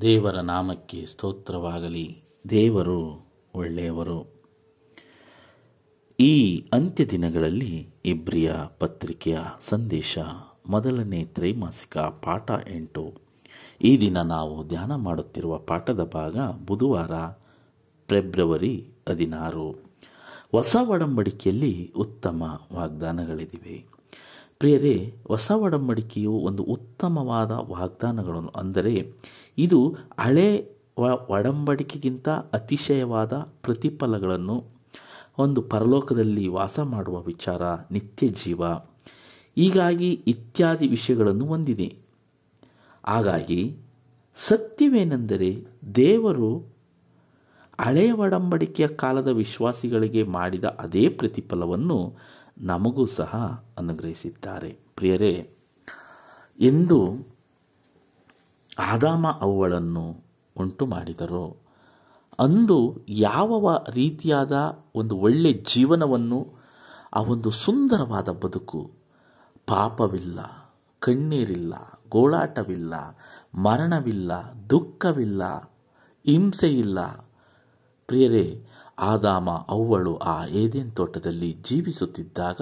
ದೇವರ ನಾಮಕ್ಕೆ ಸ್ತೋತ್ರವಾಗಲಿ. ದೇವರು ಒಳ್ಳೆಯವರು. ಈ ಅಂತ್ಯ ದಿನಗಳಲ್ಲಿ ಇಬ್ರಿಯ ಪತ್ರಿಕೆಯ ಸಂದೇಶ ಮೊದಲನೇ ತ್ರೈಮಾಸಿಕ ಪಾಠ ಎಂಟು. ಈ ದಿನ ನಾವು ಧ್ಯಾನ ಮಾಡುತ್ತಿರುವ ಪಾಠದ ಭಾಗ ಬುಧವಾರ, ಫೆಬ್ರವರಿ ಹದಿನಾರು. ಹೊಸ ಒಡಂಬಡಿಕೆಯಲ್ಲಿ ಉತ್ತಮ ವಾಗ್ದಾನಗಳಿವೆ ಪ್ರಿಯರೇ, ಹೊಸ ಒಡಂಬಡಿಕೆಯು ಒಂದು ಉತ್ತಮವಾದ ವಾಗ್ದಾನಗಳನ್ನು, ಅಂದರೆ ಇದು ಹಳೆ ಒಡಂಬಡಿಕೆಗಿಂತ ಅತಿಶಯವಾದ ಪ್ರತಿಫಲಗಳನ್ನು ಒಂದು ಪರಲೋಕದಲ್ಲಿ ವಾಸ ಮಾಡುವ ವಿಚಾರ, ನಿತ್ಯ ಜೀವ. ಹೀಗಾಗಿ ಇತ್ಯಾದಿ ವಿಷಯಗಳನ್ನು ಹೊಂದಿದೆ. ಹಾಗಾಗಿ ಸತ್ಯವೇನೆಂದರೆ ದೇವರು ಹಳೆಯ ಒಡಂಬಡಿಕೆಯ ಕಾಲದ ವಿಶ್ವಾಸಿಗಳಿಗೆ ಮಾಡಿದ ಅದೇ ಪ್ರತಿಫಲವನ್ನು ನಮಗೂ ಸಹ ಅನುಗ್ರಹಿಸಿದ್ದಾರೆ. ಪ್ರಿಯರೇ, ಎಂದು ಆದಾಮ ಅವುಗಳನ್ನು ಉಂಟು ಮಾಡಿದರು, ಅಂದು ಯಾವ ರೀತಿಯಾದ ಒಂದು ಒಳ್ಳೆ ಜೀವನವನ್ನು, ಆ ಒಂದು ಸುಂದರವಾದ ಬದುಕು, ಪಾಪವಿಲ್ಲ, ಕಣ್ಣೀರಿಲ್ಲ, ಗೋಳಾಟವಿಲ್ಲ, ಮರಣವಿಲ್ಲ, ದುಃಖವಿಲ್ಲ, ಹಿಂಸೆಯಿಲ್ಲ. ಪ್ರಿಯರೇ ಆದಾಮ ಅವಳು ಆ ಏದೇನ್ ತೋಟದಲ್ಲಿ ಜೀವಿಸುತ್ತಿದ್ದಾಗ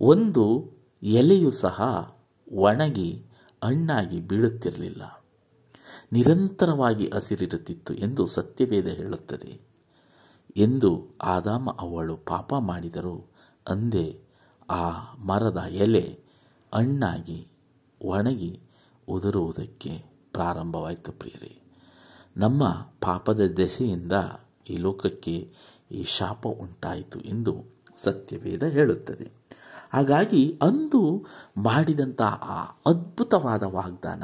ಒಂದು ಎಲೆಯು ಸಹ ಒಣಗಿ ಹಣ್ಣಾಗಿ ಬೀಳುತ್ತಿರಲಿಲ್ಲ. ನಿರಂತರವಾಗಿ ಹಸಿರಿರುತ್ತಿತ್ತು ಎಂದು ಸತ್ಯವೇದ ಹೇಳುತ್ತದೆ. ಎಂದು ಆದಾಮ ಅವಳು ಪಾಪ ಮಾಡಿದರು ಅಂದೇ ಆ ಮರದ ಎಲೆ ಹಣ್ಣಾಗಿ ಒಣಗಿ ಉದುರುವುದಕ್ಕೆ ಪ್ರಾರಂಭವಾಯಿತು ಪ್ರಿಯರೇ. ನಮ್ಮ ಪಾಪದ ದೆಸೆಯಿಂದ ಈ ಲೋಕಕ್ಕೆ ಈ ಶಾಪ ಉಂಟಾಯಿತು ಎಂದು ಸತ್ಯವೇದ ಹೇಳುತ್ತದೆ. ಹಾಗಾಗಿ ಅಂದು ಮಾಡಿದಂಥ ಆ ಅದ್ಭುತವಾದ ವಾಗ್ದಾನ,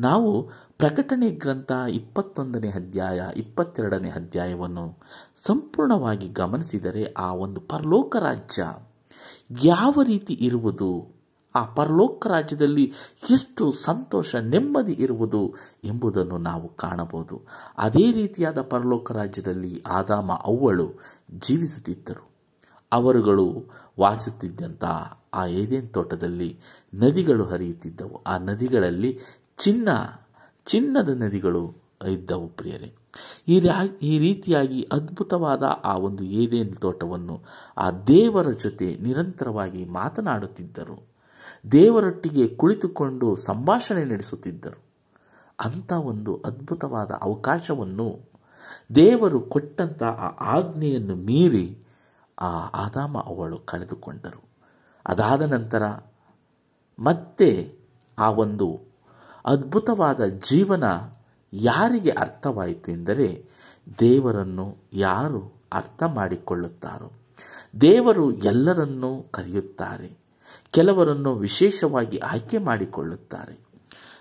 ನಾವು ಪ್ರಕಟಣೆ ಗ್ರಂಥ ಇಪ್ಪತ್ತೊಂದನೇ ಅಧ್ಯಾಯ, ಇಪ್ಪತ್ತೆರಡನೇ ಅಧ್ಯಾಯವನ್ನು ಸಂಪೂರ್ಣವಾಗಿ ಗಮನಿಸಿದರೆ ಆ ಒಂದು ಪರಲೋಕ ರಾಜ್ಯ ಯಾವ ರೀತಿ ಇರುವುದು? ಆ ಪರಲೋಕ ರಾಜ್ಯದಲ್ಲಿ ಎಷ್ಟು ಸಂತೋಷ, ನೆಮ್ಮದಿ ಇರುವುದು ಎಂಬುದನ್ನು ನಾವು ಕಾಣಬಹುದು. ಅದೇ ರೀತಿಯಾದ ಪರಲೋಕ ರಾಜ್ಯದಲ್ಲಿ ಆದಾಮ ಅವ್ವಳು ಜೀವಿಸುತ್ತಿದ್ದರು. ಅವರುಗಳು ವಾಸಿಸುತ್ತಿದ್ದಂಥ ಆ ಏದೇನ್ ತೋಟದಲ್ಲಿ ನದಿಗಳು ಹರಿಯುತ್ತಿದ್ದವು. ಆ ನದಿಗಳಲ್ಲಿ ಚಿನ್ನ, ಚಿನ್ನದ ನದಿಗಳು ಇದ್ದವು ಪ್ರಿಯರೇ. ಈ ಈ ರೀತಿಯಾಗಿ ಅದ್ಭುತವಾದ ಆ ಒಂದು ಏದೇನ್ ತೋಟವನ್ನು ಆ ದೇವರ ಜೊತೆ ನಿರಂತರವಾಗಿ ಮಾತನಾಡುತ್ತಿದ್ದರು. ದೇವರೊಟ್ಟಿಗೆ ಕುಳಿತುಕೊಂಡು ಸಂಭಾಷಣೆ ನಡೆಸುತ್ತಿದ್ದರು. ಅಂಥ ಒಂದು ಅದ್ಭುತವಾದ ಅವಕಾಶವನ್ನು ದೇವರು ಕೊಟ್ಟಂಥ ಆ ಆಜ್ಞೆಯನ್ನು ಮೀರಿ ಆ ಆದಾಮ ಅವಳು ಕಳೆದುಕೊಂಡರು. ಅದಾದ ನಂತರ ಮತ್ತೆ ಆ ಒಂದು ಅದ್ಭುತವಾದ ಜೀವನ ಯಾರಿಗೆ ಅರ್ಥವಾಯಿತು ಎಂದರೆ ದೇವರನ್ನು ಯಾರು ಅರ್ಥ ಮಾಡಿಕೊಳ್ಳುತ್ತಾರೋ, ದೇವರು ಎಲ್ಲರನ್ನೂ ಕರೆಯುತ್ತಾರೆ. ಕೆಲವರನ್ನು ವಿಶೇಷವಾಗಿ ಆಯ್ಕೆ ಮಾಡಿಕೊಳ್ಳುತ್ತಾರೆ.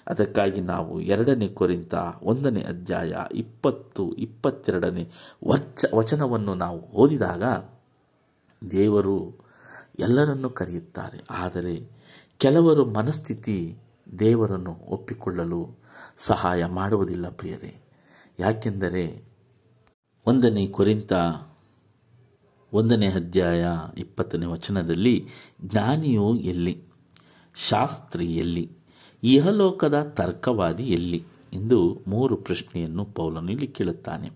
ಅದಕ್ಕಾಗಿ ನಾವು ಎರಡನೇ ಕೊರಿಂತ ಒಂದನೇ ಅಧ್ಯಾಯ ಇಪ್ಪತ್ತು, ಇಪ್ಪತ್ತೆರಡನೇ ವಚ ವಚನವನ್ನು ನಾವು ಓದಿದಾಗ ದೇವರು ಎಲ್ಲರನ್ನು ಕರೆಯುತ್ತಾರೆ. ಆದರೆ ಕೆಲವರು ಮನಸ್ಥಿತಿ ದೇವರನ್ನು ಒಪ್ಪಿಕೊಳ್ಳಲು ಸಹಾಯ ಮಾಡುವುದಿಲ್ಲ ಪ್ರಿಯರೇ. ಯಾಕೆಂದರೆ ಒಂದನೇ ಕೊರಿಂತ ಒಂದನೇ ಅಧ್ಯಾಯ ಇಪ್ಪತ್ತನೇ ವಚನದಲ್ಲಿ, ಜ್ಞಾನಿಯು ಎಲ್ಲಿ? ಶಾಸ್ತ್ರಿ ಎಲ್ಲಿ? ಇಹಲೋಕದ ತರ್ಕವಾದಿ ಎಲ್ಲಿ? ಎಂದು ಮೂರು ಪ್ರಶ್ನೆಯನ್ನು ಪೌಲನು ಇಲ್ಲಿ ಕೇಳುತ್ತಾನೆ.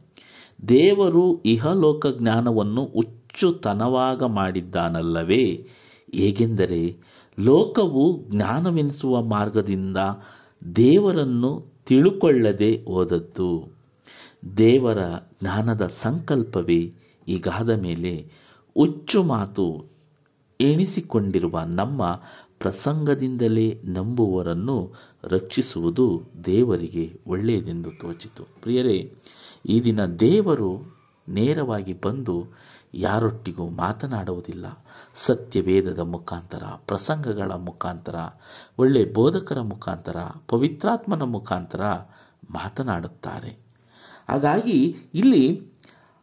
ದೇವರು ಇಹಲೋಕ ಜ್ಞಾನವನ್ನು ಹುಚ್ಚುತನವಾಗ ಮಾಡಿದ್ದಾನಲ್ಲವೇ? ಹೇಗೆಂದರೆ, ಲೋಕವು ಜ್ಞಾನವೆನಿಸುವ ಮಾರ್ಗದಿಂದ ದೇವರನ್ನು ತಿಳುಕೊಳ್ಳದೆ ಹೋದದ್ದು. ದೇವರ ಜ್ಞಾನದ ಸಂಕಲ್ಪವೇ ಈಗಾದ ಮೇಲೆ ಹುಚ್ಚು ಮಾತು ಎಣಿಸಿಕೊಂಡಿರುವ ನಮ್ಮ ಪ್ರಸಂಗದಿಂದಲೇ ನಂಬುವರನ್ನು ರಕ್ಷಿಸುವುದು ದೇವರಿಗೆ ಒಳ್ಳೆಯದೆಂದು ತೋಚಿತು. ಪ್ರಿಯರೇ, ಈ ದಿನ ದೇವರು ನೇರವಾಗಿ ಬಂದು ಯಾರೊಟ್ಟಿಗೂ ಮಾತನಾಡುವುದಿಲ್ಲ. ಸತ್ಯವೇದದ ಮುಖಾಂತರ, ಪ್ರಸಂಗಗಳ ಮುಖಾಂತರ, ಒಳ್ಳೆ ಬೋಧಕರ ಮುಖಾಂತರ, ಪವಿತ್ರಾತ್ಮನ ಮುಖಾಂತರ ಮಾತನಾಡುತ್ತಾರೆ. ಹಾಗಾಗಿ ಇಲ್ಲಿ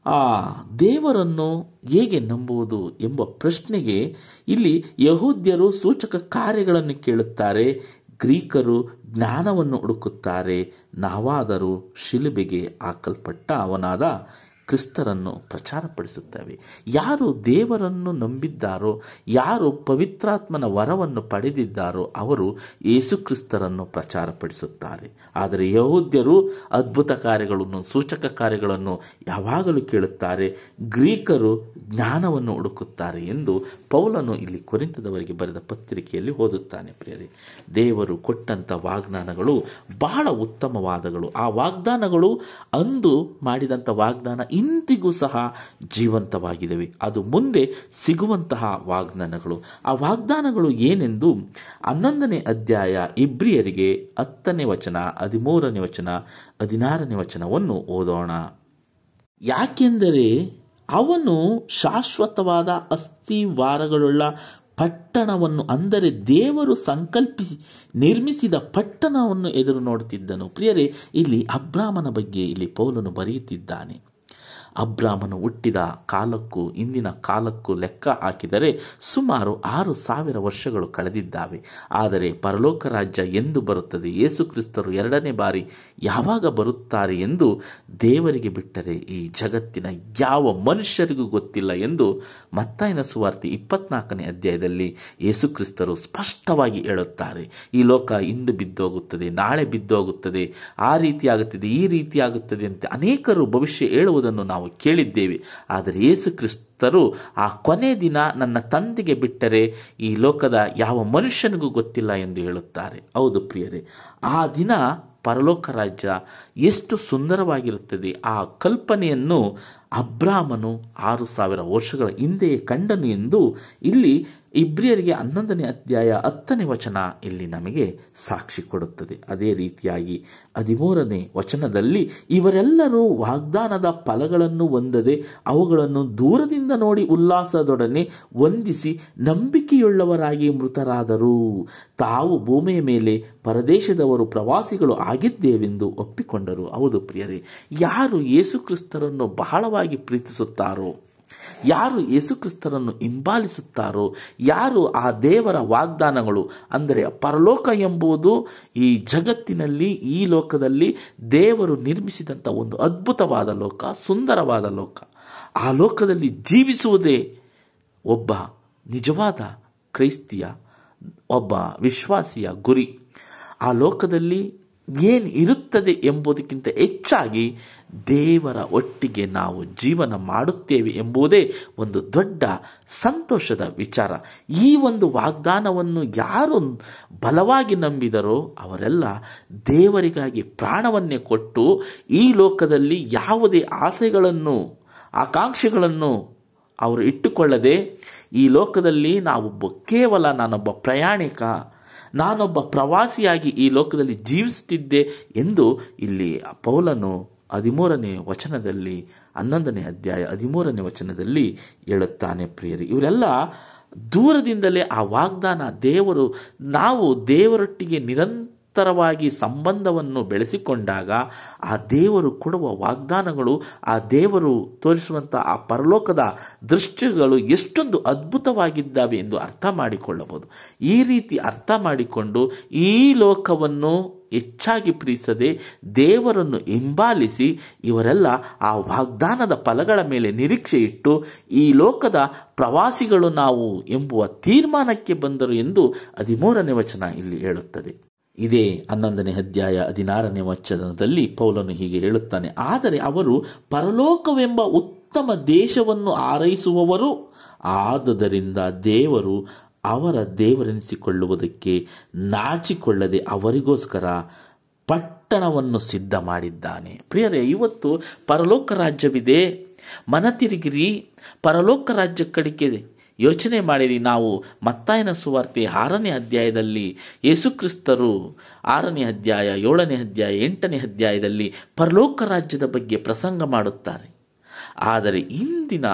ಆ ದೇವರನ್ನು ಹೇಗೆ ನಂಬುವುದು ಎಂಬ ಪ್ರಶ್ನೆಗೆ ಇಲ್ಲಿ ಯಹೂದ್ಯರು ಸೂಚಕ ಕಾರ್ಯಗಳನ್ನು ಕೇಳುತ್ತಾರೆ. ಗ್ರೀಕರು ಜ್ಞಾನವನ್ನು ಹುಡುಕುತ್ತಾರೆ. ನಾವಾದರೂ ಶಿಲುಬೆಗೆ ಹಾಕಲ್ಪಟ್ಟ ಅವನಾದ ಕ್ರಿಸ್ತರನ್ನು ಪ್ರಚಾರಪಡಿಸುತ್ತವೆ. ಯಾರು ದೇವರನ್ನು ನಂಬಿದ್ದಾರೋ, ಯಾರು ಪವಿತ್ರಾತ್ಮನ ವರವನ್ನು ಪಡೆದಿದ್ದಾರೋ, ಅವರು ಯೇಸು ಕ್ರಿಸ್ತರನ್ನು ಪ್ರಚಾರಪಡಿಸುತ್ತಾರೆ. ಆದರೆ ಯಹೂದ್ಯರು ಅದ್ಭುತ ಕಾರ್ಯಗಳನ್ನು, ಸೂಚಕ ಕಾರ್ಯಗಳನ್ನು ಯಾವಾಗಲೂ ಕೇಳುತ್ತಾರೆ. ಗ್ರೀಕರು ಜ್ಞಾನವನ್ನು ಹುಡುಕುತ್ತಾರೆ ಎಂದು ಪೌಲನು ಇಲ್ಲಿ ಕೊರಿಂತದವರಿಗೆ ಬರೆದ ಪತ್ರಿಕೆಯಲ್ಲಿ ಓದುತ್ತಾನೆ ಪ್ರಿಯರೇ. ದೇವರು ಕೊಟ್ಟಂಥ ವಾಗ್ದಾನಗಳು ಬಹಳ ಉತ್ತಮವಾದಗಳು. ಆ ವಾಗ್ದಾನಗಳು ಅಂದು ಮಾಡಿದಂಥ ವಾಗ್ದಾನ ಇಂದಿಗೂ ಸಹ ಜೀವಂತವಾಗಿದ್ದಾವೆ ಅದು ಮುಂದೆ ಸಿಗುವಂತಹ ವಾಗ್ದಾನಗಳು. ಆ ವಾಗ್ದಾನಗಳು ಏನೆಂದು ಹನ್ನೊಂದನೇ ಅಧ್ಯಾಯ ಇಬ್ರಿಯರಿಗೆ ಹತ್ತನೇ ವಚನ, ಹದಿಮೂರನೇ ವಚನ, ಹದಿನಾರನೇ ವಚನವನ್ನು ಓದೋಣ. ಯಾಕೆಂದರೆ ಅವನು ಶಾಶ್ವತವಾದ ಅಸ್ಥಿವಾರಗಳುಳ್ಳ ಪಟ್ಟಣವನ್ನು, ಅಂದರೆ ದೇವರು ಸಂಕಲ್ಪಿಸಿ ನಿರ್ಮಿಸಿದ ಪಟ್ಟಣವನ್ನು ಎದುರು ನೋಡುತ್ತಿದ್ದನು. ಪ್ರಿಯರೇ, ಇಲ್ಲಿ ಅಬ್ರಾಹ್ಮನ ಬಗ್ಗೆ ಇಲ್ಲಿ ಪೌಲನು ಬರೆಯುತ್ತಿದ್ದಾನೆ. ಅಬ್ರಾಮನು ಹುಟ್ಟಿದ ಕಾಲಕ್ಕೂ ಇಂದಿನ ಕಾಲಕ್ಕೂ ಲೆಕ್ಕ ಹಾಕಿದರೆ ಸುಮಾರು ಆರು ಸಾವಿರ ವರ್ಷಗಳು ಕಳೆದಿದ್ದಾವೆ. ಆದರೆ ಪರಲೋಕ ರಾಜ್ಯ ಎಂದು ಬರುತ್ತದೆ. ಯೇಸು ಕ್ರಿಸ್ತರು ಎರಡನೇ ಬಾರಿ ಯಾವಾಗ ಬರುತ್ತಾರೆ ಎಂದು ದೇವರಿಗೆ ಬಿಟ್ಟರೆ ಈ ಜಗತ್ತಿನ ಯಾವ ಮನುಷ್ಯರಿಗೂ ಗೊತ್ತಿಲ್ಲ ಎಂದು ಮತ್ತಾಯನ ಸುವಾರ್ತೆ ಇಪ್ಪತ್ನಾಲ್ಕನೇ ಅಧ್ಯಾಯದಲ್ಲಿ ಯೇಸುಕ್ರಿಸ್ತರು ಸ್ಪಷ್ಟವಾಗಿ ಹೇಳುತ್ತಾರೆ. ಈ ಲೋಕ ಇಂದು ಬಿದ್ದೋಗುತ್ತದೆ, ನಾಳೆ ಬಿದ್ದೋಗುತ್ತದೆ, ಆ ರೀತಿ ಆಗುತ್ತದೆ ಈ ರೀತಿ ಆಗುತ್ತದೆ ಅಂತ ಅನೇಕರು ಭವಿಷ್ಯ ಹೇಳುವುದನ್ನು ನಾವು ಕೇಳಿದ್ದೇವೆ. ಆದರೆ ಯೇಸು ಕ್ರಿಸ್ತರು ಆ ಕೊನೆ ದಿನ ನನ್ನ ತಂದೆಗೆ ಬಿಟ್ಟರೆ ಈ ಲೋಕದ ಯಾವ ಮನುಷ್ಯನಿಗೂ ಗೊತ್ತಿಲ್ಲ ಎಂದು ಹೇಳುತ್ತಾರೆ. ಹೌದು ಪ್ರಿಯರೇ, ಆ ದಿನ ಪರಲೋಕ ರಾಜ್ಯ ಎಷ್ಟು ಸುಂದರವಾಗಿರುತ್ತದೆ. ಆ ಕಲ್ಪನೆಯನ್ನು ಅಬ್ರಾಮನು ಆರು ಸಾವಿರ ವರ್ಷಗಳ ಹಿಂದೆಯೇ ಕಂಡನು ಎಂದು ಇಲ್ಲಿ ಇಬ್ರಿಯರಿಗೆ ಹನ್ನೊಂದನೇ ಅಧ್ಯಾಯ ಹತ್ತನೇ ವಚನ ಇಲ್ಲಿ ನಮಗೆ ಸಾಕ್ಷಿ ಕೊಡುತ್ತದೆ. ಅದೇ ರೀತಿಯಾಗಿ ಹದಿಮೂರನೇ ವಚನದಲ್ಲಿ ಇವರೆಲ್ಲರೂ ವಾಗ್ದಾನದ ಫಲಗಳನ್ನು ಹೊಂದದೆ ಅವುಗಳನ್ನು ದೂರದಿಂದ ನೋಡಿ ಉಲ್ಲಾಸದೊಡನೆ ವಂದಿಸಿ ನಂಬಿಕೆಯುಳ್ಳವರಾಗಿ ಮೃತರಾದರು. ತಾವು ಭೂಮಿಯ ಮೇಲೆ ಪರದೇಶದವರು ಪ್ರವಾಸಿಗಳು ಆಗಿದ್ದೇವೆಂದು ಒಪ್ಪಿಕೊಂಡರು. ಹೌದು ಪ್ರಿಯರೇ, ಯಾರು ಯೇಸುಕ್ರಿಸ್ತರನ್ನು ಬಹಳವಾಗಿ ಪ್ರೀತಿಸುತ್ತಾರೋ? ಯಾರು ಯೇಸುಕ್ರಿಸ್ತರನ್ನು ಹಿಂಬಾಲಿಸುತ್ತಾರೋ? ಯಾರು ಆ ದೇವರ ವಾಗ್ದಾನಗಳು? ಅಂದರೆ ಪರಲೋಕ ಎಂಬುದು ಈ ಜಗತ್ತಿನಲ್ಲಿ, ಈ ಲೋಕದಲ್ಲಿ ದೇವರು ನಿರ್ಮಿಸಿದಂಥ ಒಂದು ಅದ್ಭುತವಾದ ಲೋಕ, ಸುಂದರವಾದ ಲೋಕ. ಆ ಲೋಕದಲ್ಲಿ ಜೀವಿಸುವುದೇ ಒಬ್ಬ ನಿಜವಾದ ಕ್ರೈಸ್ತಿಯ, ಒಬ್ಬ ವಿಶ್ವಾಸಿಯ ಗುರಿ. ಆ ಲೋಕದಲ್ಲಿ ಏನು ಇರುತ್ತದೆ ಎಂಬುದಕ್ಕಿಂತ ಹೆಚ್ಚಾಗಿ ದೇವರ ಒಟ್ಟಿಗೆ ನಾವು ಜೀವನ ಮಾಡುತ್ತೇವೆ ಎಂಬುದೇ ಒಂದು ದೊಡ್ಡ ಸಂತೋಷದ ವಿಚಾರ. ಈ ಒಂದು ವಾಗ್ದಾನವನ್ನು ಯಾರು ಬಲವಾಗಿ ನಂಬಿದರೋ ಅವರೆಲ್ಲ ದೇವರಿಗಾಗಿ ಪ್ರಾಣವನ್ನೇ ಕೊಟ್ಟು ಈ ಲೋಕದಲ್ಲಿ ಯಾವುದೇ ಆಸೆಗಳನ್ನು, ಆಕಾಂಕ್ಷೆಗಳನ್ನು ಅವರು ಇಟ್ಟುಕೊಳ್ಳದೆ ಈ ಲೋಕದಲ್ಲಿ ನಾವೊಬ್ಬ ಕೇವಲ ನಾನೊಬ್ಬ ಪ್ರಯಾಣಿಕ ನಾನೊಬ್ಬ ಪ್ರವಾಸಿಯಾಗಿ ಈ ಲೋಕದಲ್ಲಿ ಜೀವಿಸುತ್ತಿದ್ದೆ ಎಂದು ಇಲ್ಲಿ ಪೌಲನು ಹದಿಮೂರನೇ ವಚನದಲ್ಲಿ, ಹನ್ನೊಂದನೇ ಅಧ್ಯಾಯ ಹದಿಮೂರನೇ ವಚನದಲ್ಲಿ ಹೇಳುತ್ತಾನೆ ಪ್ರಿಯರಿ. ಇವರೆಲ್ಲ ದೂರದಿಂದಲೇ ಆ ವಾಗ್ದಾನ ದೇವರು, ನಾವು ದೇವರೊಟ್ಟಿಗೆ ನಿರಂತರವಾಗಿ ಸಂಬಂಧವನ್ನು ಬೆಳೆಸಿಕೊಂಡಾಗ ಆ ದೇವರು ಕೊಡುವ ವಾಗ್ದಾನಗಳು, ಆ ದೇವರು ತೋರಿಸುವಂಥ ಆ ಪರಲೋಕದ ದೃಶ್ಯಗಳು ಎಷ್ಟೊಂದು ಅದ್ಭುತವಾಗಿದ್ದಾವೆ ಎಂದು ಅರ್ಥ ಮಾಡಿಕೊಳ್ಳಬಹುದು. ಈ ರೀತಿ ಅರ್ಥ ಮಾಡಿಕೊಂಡು ಈ ಲೋಕವನ್ನು ಹೆಚ್ಚಾಗಿ ಪ್ರೀತಿಸದೆ ದೇವರನ್ನು ಹಿಂಬಾಲಿಸಿ ಇವರೆಲ್ಲ ಆ ವಾಗ್ದಾನದ ಫಲಗಳ ಮೇಲೆ ನಿರೀಕ್ಷೆ ಇಟ್ಟು ಈ ಲೋಕದ ಪ್ರವಾಸಿಗಳು ನಾವು ಎಂಬುವ ತೀರ್ಮಾನಕ್ಕೆ ಬಂದರು ಎಂದು ಹದಿಮೂರನೇ ವಚನ ಇಲ್ಲಿ ಹೇಳುತ್ತದೆ. ಇದೇ ಹನ್ನೊಂದನೇ ಅಧ್ಯಾಯ ಹದಿನಾರನೇ ವಚನದಲ್ಲಿ ಪೌಲನು ಹೀಗೆ ಹೇಳುತ್ತಾನೆ. ಆದರೆ ಅವರು ಪರಲೋಕವೆಂಬ ಉತ್ತಮ ದೇಶವನ್ನು ಆರೈಸುವವರು ಆದುದರಿಂದ ದೇವರು ಅವರ ದೇವರೆನಿಸಿಕೊಳ್ಳುವುದಕ್ಕೆ ನಾಚಿಕೊಳ್ಳದೆ ಅವರಿಗೋಸ್ಕರ ಪಟ್ಟಣವನ್ನು ಸಿದ್ಧ ಮಾಡಿದ್ದಾನೆ. ಪ್ರಿಯರೇ, ಇವತ್ತು ಪರಲೋಕ ರಾಜ್ಯವಿದೆ. ಮನತಿರುಗಿರಿ ಪರಲೋಕ ರಾಜ್ಯ ಕಡೆಗೆ ಯೋಚನೆ ಮಾಡಿರಿ, ನಾವು ಮತ್ತಾಯನ ಸುವಾರ್ತೆ ಆರನೇ ಅಧ್ಯಾಯದಲ್ಲಿ ಯೇಸುಕ್ರಿಸ್ತರು ಆರನೇ ಅಧ್ಯಾಯ, ಏಳನೇ ಅಧ್ಯಾಯ, ಎಂಟನೇ ಅಧ್ಯಾಯದಲ್ಲಿ ಪರಲೋಕ ರಾಜ್ಯದ ಬಗ್ಗೆ ಪ್ರಸಂಗ ಮಾಡುತ್ತಾರೆ. ಆದರೆ ಇಂದಿನ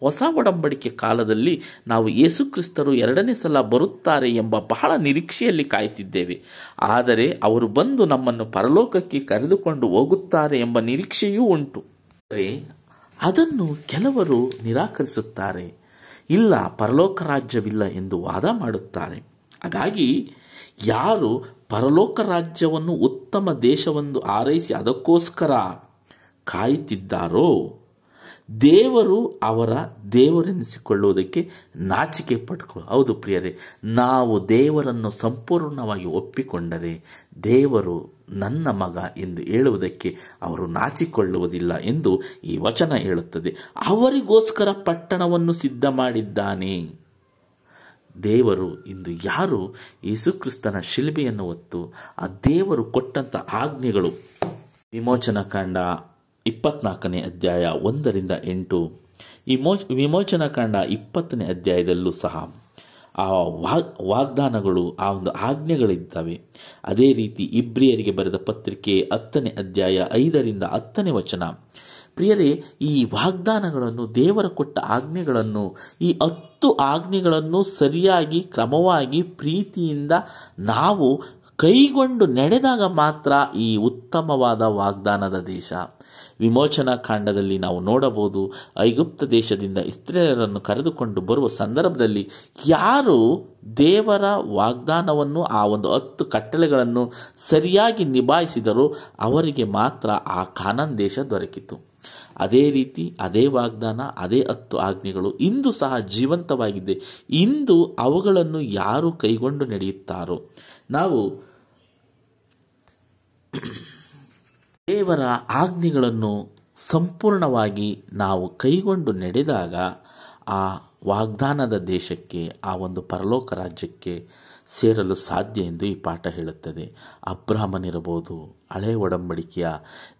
ಹೊಸ ಒಡಂಬಡಿಕೆ ಕಾಲದಲ್ಲಿ ನಾವು ಯೇಸುಕ್ರಿಸ್ತರು ಎರಡನೇ ಸಲ ಬರುತ್ತಾರೆ ಎಂಬ ಬಹಳ ನಿರೀಕ್ಷೆಯಲ್ಲಿ ಕಾಯುತ್ತಿದ್ದೇವೆ. ಆದರೆ ಅವರು ಬಂದು ನಮ್ಮನ್ನು ಪರಲೋಕಕ್ಕೆ ಕರೆದುಕೊಂಡು ಹೋಗುತ್ತಾರೆ ಎಂಬ ನಿರೀಕ್ಷೆಯೂ ಉಂಟು. ಅದನ್ನು ಕೆಲವರು ನಿರಾಕರಿಸುತ್ತಾರೆ. ಇಲ್ಲ, ಪರಲೋಕ ರಾಜ್ಯವಿಲ್ಲ ಎಂದು ವಾದ ಮಾಡುತ್ತಾರೆ ಹಾಗಾಗಿ, ಯಾರು ಪರಲೋಕ ರಾಜ್ಯವನ್ನು ಉತ್ತಮ ದೇಶವೆಂದು ಆರೈಸಿ ಅದಕ್ಕೋಸ್ಕರ ಕಾಯುತ್ತಿದ್ದಾರೋ ದೇವರು ಅವರ ದೇವರೆನಿಸಿಕೊಳ್ಳುವುದಕ್ಕೆ ನಾಚಿಕೆ ಪಟ್ಕೊ ಹೌದು ಪ್ರಿಯರೇ, ನಾವು ದೇವರನ್ನು ಸಂಪೂರ್ಣವಾಗಿ ಒಪ್ಪಿಕೊಂಡರೆ ದೇವರು ನನ್ನ ಮಗ ಎಂದು ಹೇಳುವುದಕ್ಕೆ ಅವರು ನಾಚಿಕೊಳ್ಳುವುದಿಲ್ಲ ಎಂದು ಈ ವಚನ ಹೇಳುತ್ತದೆ. ಅವರಿಗೋಸ್ಕರ ಪಟ್ಟಣವನ್ನು ಸಿದ್ಧ ಮಾಡಿದ್ದಾನೆ. ದೇವರು ಇಂದು ಯಾರು ಯೇಸುಕ್ರಿಸ್ತನ ಶಿಲ್ಬೆಯನ್ನು ಹೊತ್ತು ಆ ದೇವರು ಕೊಟ್ಟಂಥ ಆಜ್ಞೆಗಳು? ವಿಮೋಚನಾ ಕಾಂಡ ಇಪ್ಪತ್ನಾಲ್ಕನೇ ಅಧ್ಯಾಯ ಒಂದರಿಂದ ಎಂಟು. ವಿಮೋ ವಿಮೋಚನಾ ಕಾಂಡ ಇಪ್ಪತ್ತನೇ ಅಧ್ಯಾಯದಲ್ಲೂ ಸಹ ಆ ವಾಗ್ ವಾಗ್ದಾನಗಳು, ಆ ಒಂದು ಆಜ್ಞೆಗಳಿದ್ದಾವೆ. ಅದೇ ರೀತಿ ಇಬ್ರಿಯರಿಗೆ ಬರೆದ ಪತ್ರಿಕೆ ಹತ್ತನೇ ಅಧ್ಯಾಯ ಐದರಿಂದ ಹತ್ತನೇ ವಚನ. ಪ್ರಿಯರೇ, ಈ ವಾಗ್ದಾನಗಳನ್ನು, ದೇವರ ಕೊಟ್ಟ ಆಜ್ಞೆಗಳನ್ನು, ಈ ಹತ್ತು ಆಜ್ಞೆಗಳನ್ನು ಸರಿಯಾಗಿ, ಕ್ರಮವಾಗಿ, ಪ್ರೀತಿಯಿಂದ ನಾವು ಕೈಗೊಂಡು ನಡೆದಾಗ ಮಾತ್ರ ಈ ಉತ್ತಮವಾದ ವಾಗ್ದಾನದ ದೇಶ. ವಿಮೋಚನಾ ಕಾಂಡದಲ್ಲಿ ನಾವು ನೋಡಬಹುದು, ಐಗುಪ್ತ ದೇಶದಿಂದ ಇಸ್ರೇಲರನ್ನು ಕರೆದುಕೊಂಡು ಬರುವ ಸಂದರ್ಭದಲ್ಲಿ ಯಾರು ದೇವರ ವಾಗ್ದಾನವನ್ನು, ಆ ಒಂದು ಹತ್ತು ಕಟ್ಟಳೆಗಳನ್ನು ಸರಿಯಾಗಿ ನಿಭಾಯಿಸಿದರೋ ಅವರಿಗೆ ಮಾತ್ರ ಆ ಕಾನನ್ ದೇಶ ದೊರಕಿತು. ಅದೇ ರೀತಿ, ಅದೇ ವಾಗ್ದಾನ, ಅದೇ ಹತ್ತು ಆಜ್ಞೆಗಳು ಇಂದು ಸಹ ಜೀವಂತವಾಗಿದೆ. ಇಂದು ಅವುಗಳನ್ನು ಯಾರು ಕೈಗೊಂಡು ನಡೆಯುತ್ತಾರೋ. ನಾವು ದೇವರ ಆಜ್ಞೆಗಳನ್ನು ಸಂಪೂರ್ಣವಾಗಿ ನಾವು ಕೈಗೊಂಡು ನಡೆದಾಗ ಆ ವಾಗ್ದಾನದ ದೇಶಕ್ಕೆ, ಆ ಒಂದು ಪರಲೋಕ ರಾಜ್ಯಕ್ಕೆ ಸೇರಲು ಸಾಧ್ಯ ಎಂದು ಈ ಪಾಠ ಹೇಳುತ್ತದೆ. ಅಬ್ರಾಹ್ಮನಿರಬಹುದು, ಹಳೆ ಒಡಂಬಡಿಕೆಯ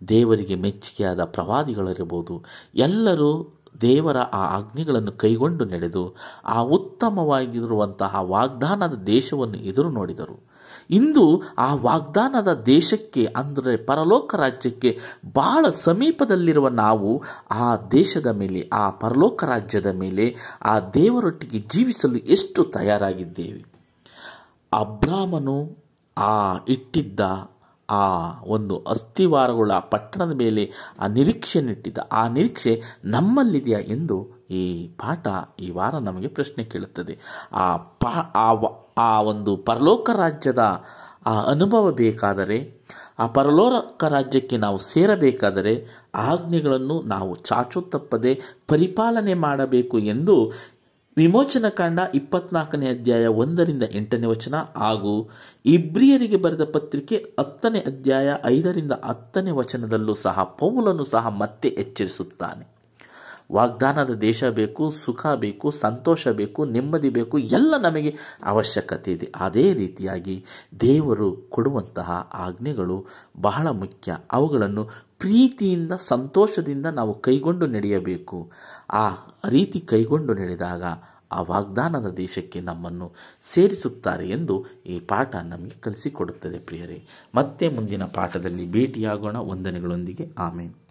ದೇವರಿಗೆ ಮೆಚ್ಚುಗೆಯಾದ ಪ್ರವಾದಿಗಳಿರಬಹುದು, ಎಲ್ಲರೂ ದೇವರ ಆ ಆಜ್ಞೆಗಳನ್ನು ಕೈಗೊಂಡು ನಡೆದು ಆ ಉತ್ತಮವಾಗಿರುವಂತಹ ವಾಗ್ದಾನದ ದೇಶವನ್ನು ಎದುರು ನೋಡಿದರು. ಇಂದು ಆ ವಾಗ್ದಾನದ ದೇಶಕ್ಕೆ ಅಂದರೆ ಪರಲೋಕ ರಾಜ್ಯಕ್ಕೆ ಬಹಳ ಸಮೀಪದಲ್ಲಿರುವ ನಾವು ಆ ದೇಶದ ಮೇಲೆ, ಆ ಪರಲೋಕ ರಾಜ್ಯದ ಮೇಲೆ ಆ ದೇವರೊಟ್ಟಿಗೆ ಜೀವಿಸಲು ಎಷ್ಟು ತಯಾರಾಗಿದ್ದೇವೆ? ಅಬ್ರಾಮನು ಆ ಇಟ್ಟಿದ್ದ ಆ ಒಂದು ಅಸ್ಥಿವಾರಗಳ ಪಟ್ಟಣದ ಮೇಲೆ ಆ ನಿರೀಕ್ಷೆಯನ್ನಿಟ್ಟಿದ್ದ. ಆ ನಿರೀಕ್ಷೆ ನಮ್ಮಲ್ಲಿದೆಯಾ ಎಂದು ಈ ಪಾಠ ಈ ವಾರ ನಮಗೆ ಪ್ರಶ್ನೆ ಕೇಳುತ್ತದೆ. ಆ ಪಾ ಆ ಒಂದು ಪರಲೋಕ ರಾಜ್ಯದ ಆ ಅನುಭವ ಬೇಕಾದರೆ, ಆ ಪರಲೋಕ ರಾಜ್ಯಕ್ಕೆ ನಾವು ಸೇರಬೇಕಾದರೆ, ಆಜ್ಞೆಗಳನ್ನು ನಾವು ಚಾಚು ತಪ್ಪದೆ ಪರಿಪಾಲನೆ ಮಾಡಬೇಕು ಎಂದು ವಿಮೋಚನ ಕಾಂಡ ಇಪ್ಪತ್ನಾಲ್ಕನೇ ಅಧ್ಯಾಯ ಒಂದರಿಂದ ಎಂಟನೇ ವಚನ ಹಾಗೂ ಇಬ್ರಿಯರಿಗೆ ಬರೆದ ಪತ್ರಿಕೆ ಹತ್ತನೇ ಅಧ್ಯಾಯ ಐದರಿಂದ ಹತ್ತನೇ ವಚನದಲ್ಲೂ ಸಹ ಪೌಲನ್ನು ಸಹ ಮತ್ತೆ ಎಚ್ಚರಿಸುತ್ತಾನೆ. ವಾಗ್ದಾನದ ದೇಶ ಬೇಕು, ಸುಖ ಬೇಕು, ಸಂತೋಷ ಬೇಕು, ನೆಮ್ಮದಿ ಬೇಕು, ಎಲ್ಲ ನಮಗೆ ಅವಶ್ಯಕತೆ ಇದೆ. ಅದೇ ರೀತಿಯಾಗಿ ದೇವರು ಕೊಡುವಂತಹ ಆಜ್ಞೆಗಳು ಬಹಳ ಮುಖ್ಯ. ಅವುಗಳನ್ನು ಪ್ರೀತಿಯಿಂದ, ಸಂತೋಷದಿಂದ ನಾವು ಕೈಗೊಂಡು ನಡೆಯಬೇಕು. ಆ ರೀತಿ ಕೈಗೊಂಡು ನಡೆದಾಗ ಆ ವಾಗ್ದಾನದ ದೇಶಕ್ಕೆ ನಮ್ಮನ್ನು ಸೇರಿಸುತ್ತಾರೆ ಎಂದು ಈ ಪಾಠ ನಮಗೆ ಕಲಿಸಿಕೊಡುತ್ತದೆ ಪ್ರಿಯರೇ. ಮತ್ತೆ ಮುಂದಿನ ಪಾಠದಲ್ಲಿ ಭೇಟಿಯಾಗೋಣ. ವಂದನೆಗಳೊಂದಿಗೆ. ಆಮೇಲೆ